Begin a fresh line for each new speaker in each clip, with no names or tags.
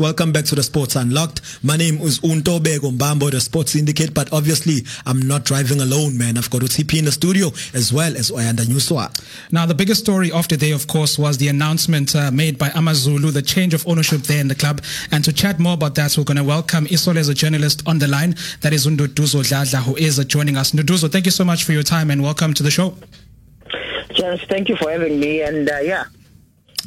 Welcome back to the Sports Unlocked. My name is Untobeko Mbambo, the Sports Syndicate, but obviously I'm not driving alone, man. I've got OTP in the studio as well as Oyanda Newswa.
Now, the biggest story of the day, of course, was the announcement uh, made by Amazulu, the change of ownership there in the club. And to chat more about that, we're going to welcome Isolezwe journalist on the line. That is Nduduzo Dladla, who is uh, joining us. Nduduzo, thank you so much for your time and welcome to the show.
James, thank you for having me. And uh, yeah,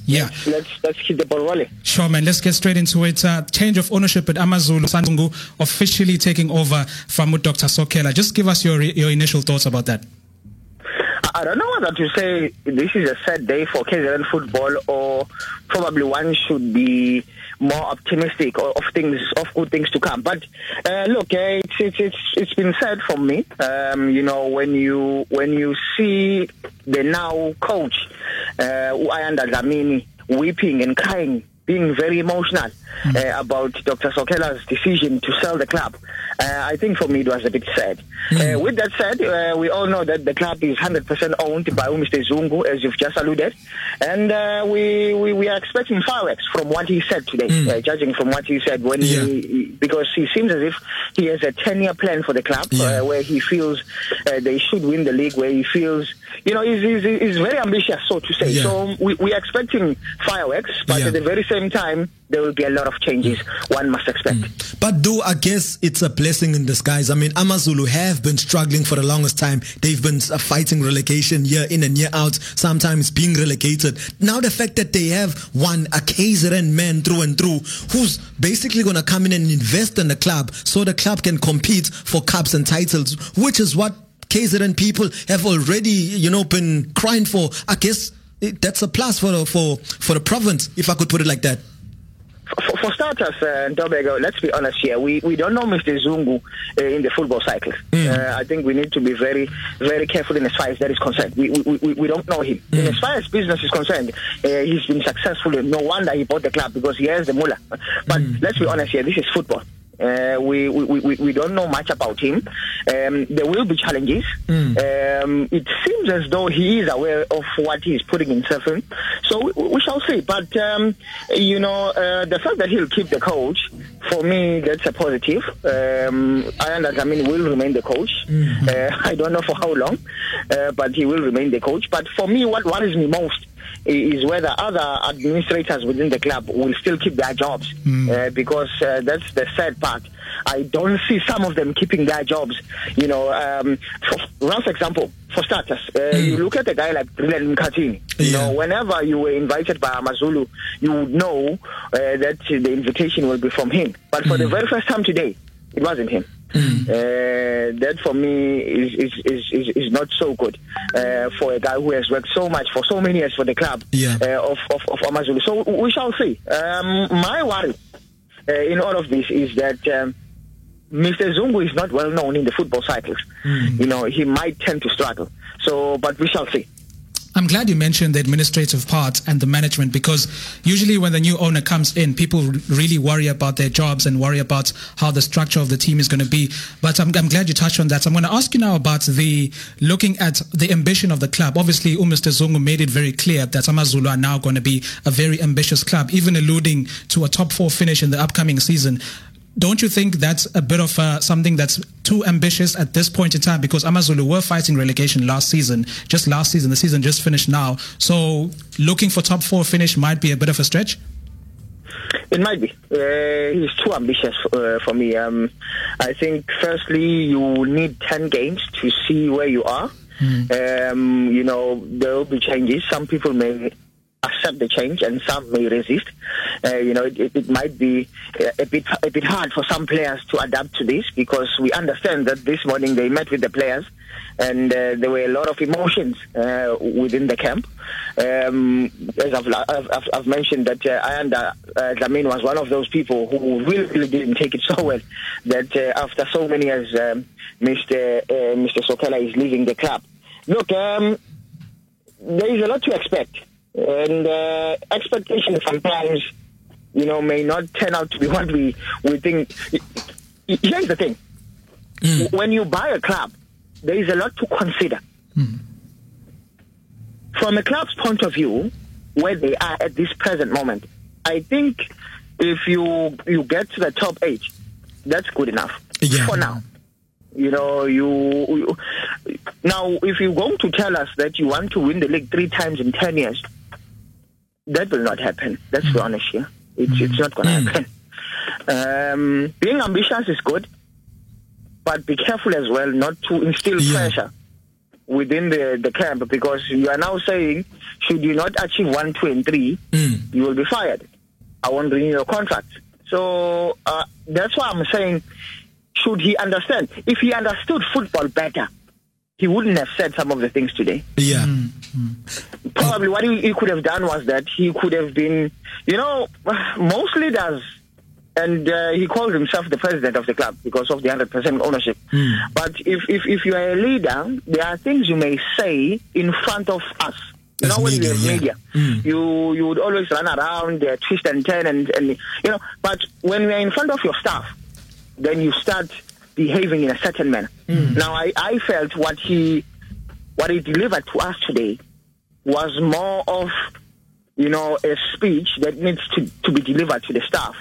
yeah.
Let's let's keep the ball rolling.
Sure, man. Let's get straight into it. Uh, change of ownership at Amazulu. Santungu officially taking over from Dr. Sokhela. Just give us your your initial thoughts about that.
I don't know whether to say this is a sad day for KZN football or probably one should be more optimistic of things of good things to come. But uh, look, uh, it's, it's it's it's been said for me. Um, you know, when you when you see the now coach uh, Uyanda Dlamini weeping and crying, being very emotional mm. uh, about Dr. Sokhela's decision to sell the club. Uh, I think for me it was a bit sad. Mm. Uh, with that said, uh, we all know that the club is 100% owned by Mr. Zungu, as you've just alluded, and uh, we, we, we are expecting fireworks from what he said today, mm. Uh, judging from what he said when yeah. he because he seems as if he has a 10-year plan for the club yeah. where he feels they should win the league, where he feels you know he's, he's, he's very ambitious, so to say. Yeah. So we, we are expecting fireworks, but at the very same time there will be a lot of changes mm. one must expect. Mm.
But do I guess it's a blessing in disguise. I mean, Amazulu have been struggling for the longest time. They've been uh, fighting relegation year in and year out, sometimes being relegated. Now the fact that they have one, a KZN man through and through, who's basically going to come in and invest in the club so the club can compete for cups and titles, which is what KZN people have already, you know, been crying for. I guess that's a plus for, for, for the province, if I could put it like that.
For, for starters, uh, let's be honest here. We, we don't know Mr. Zungu uh, in the football cycle. Mm. Uh, I think we need to be very, very careful in as far as that is concerned. We, we, we, we don't know him. Mm. In as far as business is concerned, uh, he's been successful. No wonder he bought the club because he has the mullah. But mm. let's be honest here. This is football. Uh, we, we, we, we don't know much about him. Um, there will be challenges. Mm. Um, it seems as though he is aware of what he is putting himself in. So we, we shall see. But, um, you know, uh, the fact that he'll keep the coach, for me, that's a positive. Um, I understand, I mean, will remain the coach. Mm-hmm. Uh, I don't know for how long, uh, but he will remain the coach. But for me, what worries me most is whether other administrators within the club will still keep their jobs mm. uh, because uh, that's the sad part. I don't see some of them keeping their jobs. You know, um, for, for example, for starters, uh, mm. you look at a guy like Brilliant Mkatini. You know, whenever you were invited by Amazulu, you would know uh, that the invitation will be from him. But for mm. the very first time today, it wasn't him. Mm. Uh, that for me is is, is, is, is not so good uh, for a guy who has worked so much for so many years for the club yeah. uh, of, of, of Amazulu. So we shall see. Um, my worry uh, in all of this is that um, Mr. Zungu is not well known in the football cycles. Mm. You know, he might tend to struggle. So, but we shall see.
I'm glad you mentioned the administrative part and the management because usually when the new owner comes in, people really worry about their jobs and worry about how the structure of the team is going to be. But I'm, I'm glad you touched on that. I'm going to ask you now about the looking at the ambition of the club. Obviously, Mr. Zungu made it very clear that Amazulu are now going to be a very ambitious club, even alluding to a top four finish in the upcoming season don't you think that's a bit of uh, something that's too ambitious at this point in time? Because Amazulu were fighting relegation last season, just last season. The season just finished now. So looking for top four finish might be a bit of a stretch.
It might be. Uh, he's too ambitious uh, for me. Um, I think, firstly, you need 10 games to see where you are. Mm. Um, you know, there will be changes. Some people may accept the change and some may resist. Uh, you know, it, it, might be a bit a bit hard for some players to adapt to this because we understand that this morning they met with the players and uh, there were a lot of emotions uh, within the camp. Um, as I've, I've, I've, mentioned that uh, Ayanda uh, was one of those people who really, really didn't take it so well that uh, after so many years, um, Mr. Uh, Mr. Sokhela is leaving the club. Look, um, there is a lot to expect and expectations sometimes, you know, may not turn out to be what we we think. Here's the thing: mm. when you buy a club, there is a lot to consider. Mm. From a club's point of view, where they are at this present moment, I think if you you get to the top eight, that's good enough
Yeah.
for now. You know, you, you now if you're going to tell us that you want to win the league three times in ten years, that will not happen. Let's be honest here. It's it's not going to happen. Um, being ambitious is good, but be careful as well not to instill
Yeah.
pressure within the, the camp because you are now saying should you not achieve one, two, and three,
Mm.
you will be fired. I won't renew your contract. So uh, that's why I'm saying, should he understand? If he understood football better, he wouldn't have said some of the things today.
Yeah.
Probably what he, he could have done was that he could have been, you know, most leaders, and uh, he called himself the president of the club because of the 100% ownership. But if, if, if you are a leader, there are things you may say in front of us. You
As
know, when
media,
you have
yeah.
media,
Mm.
you you would always run around, uh, twist and turn, and, and you know. But when you are in front of your staff, then you start behaving in a certain manner. Hmm. Now, I, I felt what he what he delivered to us today was more of you know a speech that needs to, to be delivered to the staff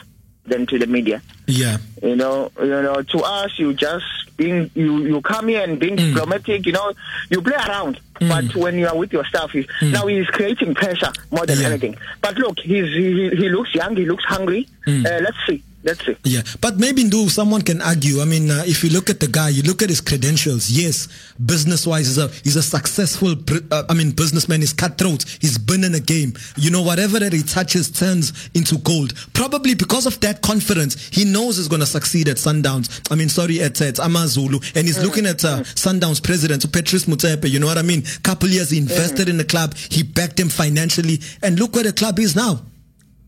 than to the media.
Yeah.
You know, you know, to us, you just being you you come here and being hmm. diplomatic. You know, you play around, hmm. but when you are with your staff, you, now he's creating pressure more than
Yeah.
anything. But look, he's he, he looks young, he looks hungry. Uh, let's see, let's see.
Yeah, but maybe Ndu, someone can argue. I mean, uh, if you look at the guy, you look at his credentials. Yes, business-wise, he's a he's a successful. Uh, I mean, businessman. He's cutthroat. He's been in a game. You know, whatever that he touches turns into gold. Probably because of that confidence, he knows he's going to succeed at Sundowns. I mean, sorry, at, at Amazulu, and he's looking at uh, Sundowns president Patrice Motsepe. You know what I mean? Couple years he invested in the club. He backed him financially, and look where the club is now.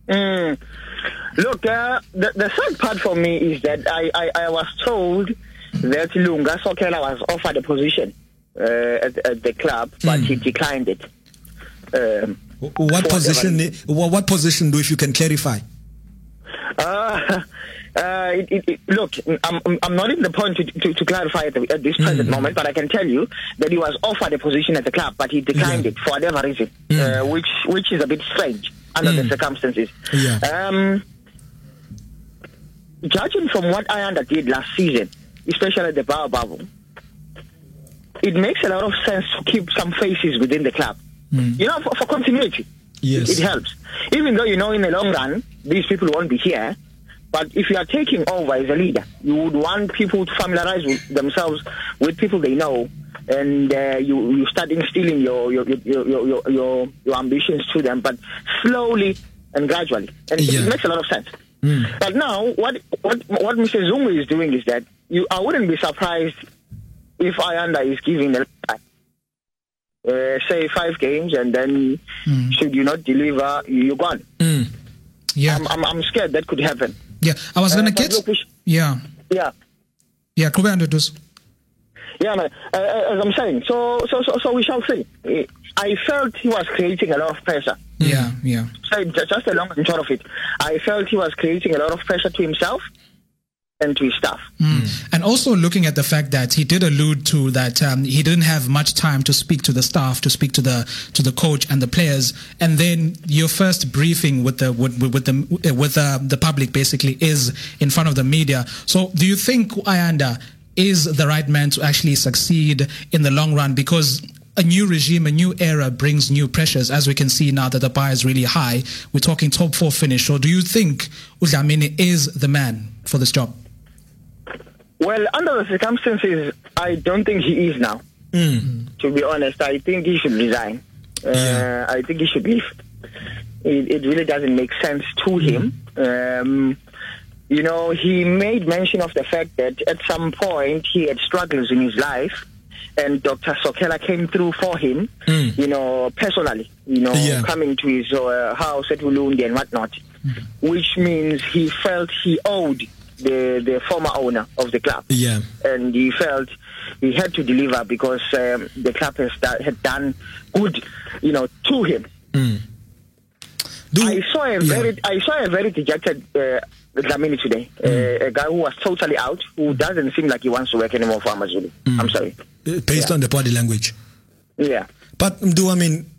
Mm. Look, uh, the, the sad part for me is that I, I, I was told that Lunga Sokhela was offered a position uh, at, at the club, but he declined it. Um,
What position?
whatever.
What, position do if you can clarify?
Uh, uh, it, it, it, look, I'm, I'm- not in the point to, to, to clarify at, the, at this present moment, but I can tell you that he was offered a position at the club, but he declined
Yeah.
it for whatever reason, uh, which which is a bit strange under the circumstances.
Yeah.
Um, judging from what Ayanda did last season, especially the Power Bubble, it makes a lot of sense to keep some faces within the club. You know, for, for continuity.
Yes.
It helps. Even though you know in the long run, these people won't be here. But if you are taking over as a leader, you would want people to familiarize with themselves with people they know, and uh, you you start instilling your your your, your your your ambitions to them, but slowly and gradually, and
Yeah.
it makes a lot of sense. But now, what what what Mr. Zungu is doing is that you I wouldn't be surprised if Ayanda is giving the uh, say five games, and then should you not deliver, you're gone.
Yeah,
I'm, I'm, I'm scared that could happen.
yeah. I was gonna
Uh,
get.
look, we sh-
Yeah,
Yeah,
yeah. Kube Andudus.
Yeah, man. Uh, uh, as I'm saying, so, so, so, so we shall see. I felt he was creating a lot of pressure.
Yeah, yeah.
So just a long and short of it, I felt he was creating a lot of pressure to himself and to his staff.
And also looking at the fact that he did allude to that um, he didn't have much time to speak to the staff, to speak to the to the coach and the players, and then your first briefing with the with, with the with uh, the public basically is in front of the media. So, do you think Ayanda is the right man to actually succeed in the long run? Because a new regime, a new era brings new pressures, as we can see now that the bar is really high. We're talking top four finish. So, do you think Udlamini is the man for this job?
Well, under the circumstances, I don't think he is now. To be honest, I think he should resign. Uh, I think he should leave. It, it really doesn't make sense to him. Um, you know, he made mention of the fact that at some point he had struggles in his life, and Dr. Sokhela came through for him, you know, personally, you know,
Yeah.
coming to his uh, house at Ulundi and whatnot, which means he felt he owed the, the former owner of the club
Yeah.
and he felt he had to deliver because um, the club has da- had done good, you know, to him.
Do,
I saw a
yeah.
very, I saw a very dejected uh, Dlamini today, uh, a guy who was totally out, who doesn't seem like he wants to work anymore for Amazulu. I'm sorry.
Uh, based on the body language.
Yeah.
But do I mean,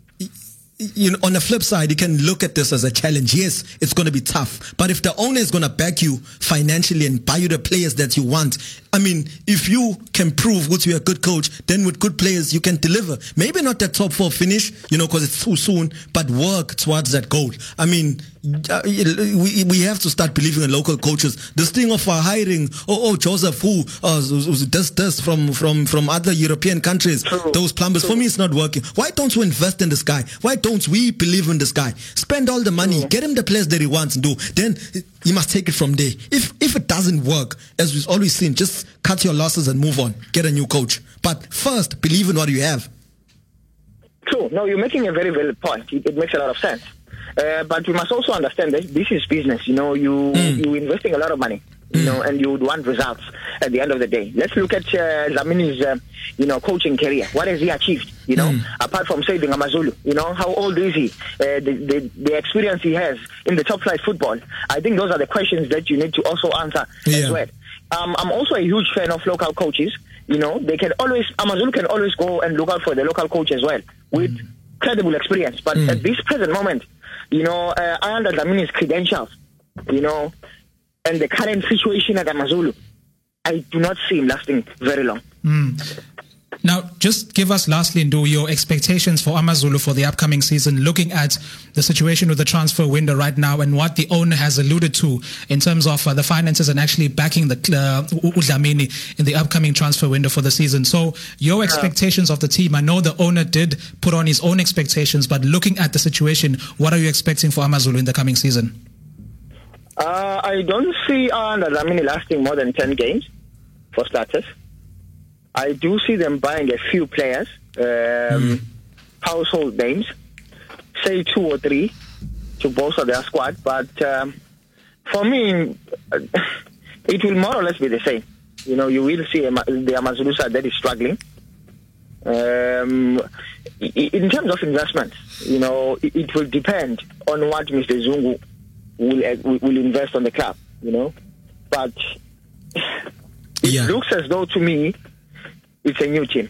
you know, on the flip side, you can look at this as a challenge. Yes, it's going to be tough, but if the owner is going to back you financially and buy you the players that you want, I mean, if you can prove that you're a good coach, then with good players you can deliver. Maybe not the top four finish, you know, because it's too soon, but work towards that goal. I mean, we we have to start believing in local coaches. This thing of uh, hiring, oh, oh, Joseph, who uh, does this from from from other European countries,
True.
those plumbers.
True.
For me, it's not working. Why don't we invest in this guy? Why don't we believe in this guy? Spend all the money, get him the players that he wants to do. Then you must take it from there. If if it doesn't work, as we've always seen, just cut your losses and move on. Get a new coach. But first, believe in what you have.
True. No, you're making a very valid point. It makes a lot of sense. Uh, but we must also understand that this is business. You know, you
Mm.
you're investing a lot of money. You know, and you would want results at the end of the day. Let's look at uh, Dlamini's, uh, you know, coaching career. What has he achieved? You know,
Mm.
apart from saving Amazulu. You know, how old is he? Uh, the, the the experience he has in the top flight football. I think those are the questions that you need to also answer
Yeah.
as well. Um, I'm also a huge fan of local coaches. You know, they can always Amazulu can always go and look out for the local coach as well with credible experience. But at this present moment, you know, uh, Ayanda Dlamini's credentials, you know, and the current situation at Amazulu, I do not see him lasting very long.
Now, just give us lastly, Ndu, your expectations for Amazulu for the upcoming season, looking at the situation with the transfer window right now and what the owner has alluded to in terms of uh, the finances and actually backing the uh, Udlamini in the upcoming transfer window for the season. So, your expectations of the team, I know the owner did put on his own expectations, but looking at the situation, what are you expecting for Amazulu in the coming season?
Uh, I don't see Dlamini lasting more than 10 games, for starters. I do see them buying a few players, um, household names, say two or three, to bolster their squad. But um, for me, it will more or less be the same. You know, you will see the Amazulu side that is struggling. Um, in terms of investment, you know, it, will depend on what Mr. Zungu will uh, will will invest on the club. You know, but it
Yeah.
looks as though to me it's a new team.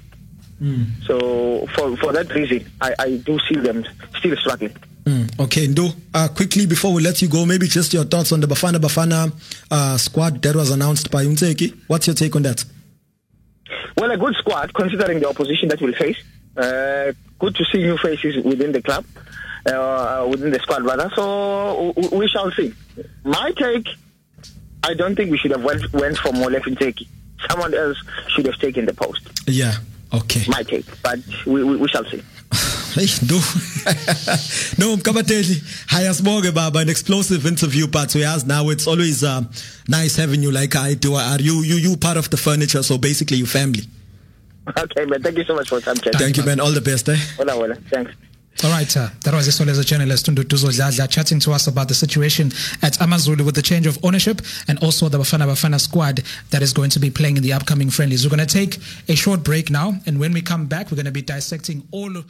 So for for that reason, I, I do see them still struggling.
Mm, okay, Ndo, uh, quickly before we let you go, maybe just your thoughts on the Bafana Bafana uh, squad that was announced by Umteki. What's your take on that?
Well, a good squad considering the opposition that we'll face. Uh, good to see new faces within the club, uh, within the squad rather. So w- we shall see. My take, I don't think we should have went, went for Molefi Ntseki. Someone else should have taken the post.
Yeah, okay.
My take, but we, we, we shall see.
Hey, Ndo. no, Mkabateli, hayasboge baba, an explosive interview, but we ask now it's always uh, nice having you like I do. Are you, you, you part of the furniture, so basically your family.
Okay, man. Thank you so much for your time, Chet.
Thank you, man. All the best, eh?
Hola, hola. Thanks.
All right, uh, that was Isolezwe journalist Nduduzo Dladla chatting to us about the situation at Amazulu with the change of ownership and also the Bafana Bafana squad that is going to be playing in the upcoming friendlies. We're going to take a short break now, and when we come back, we're going to be dissecting all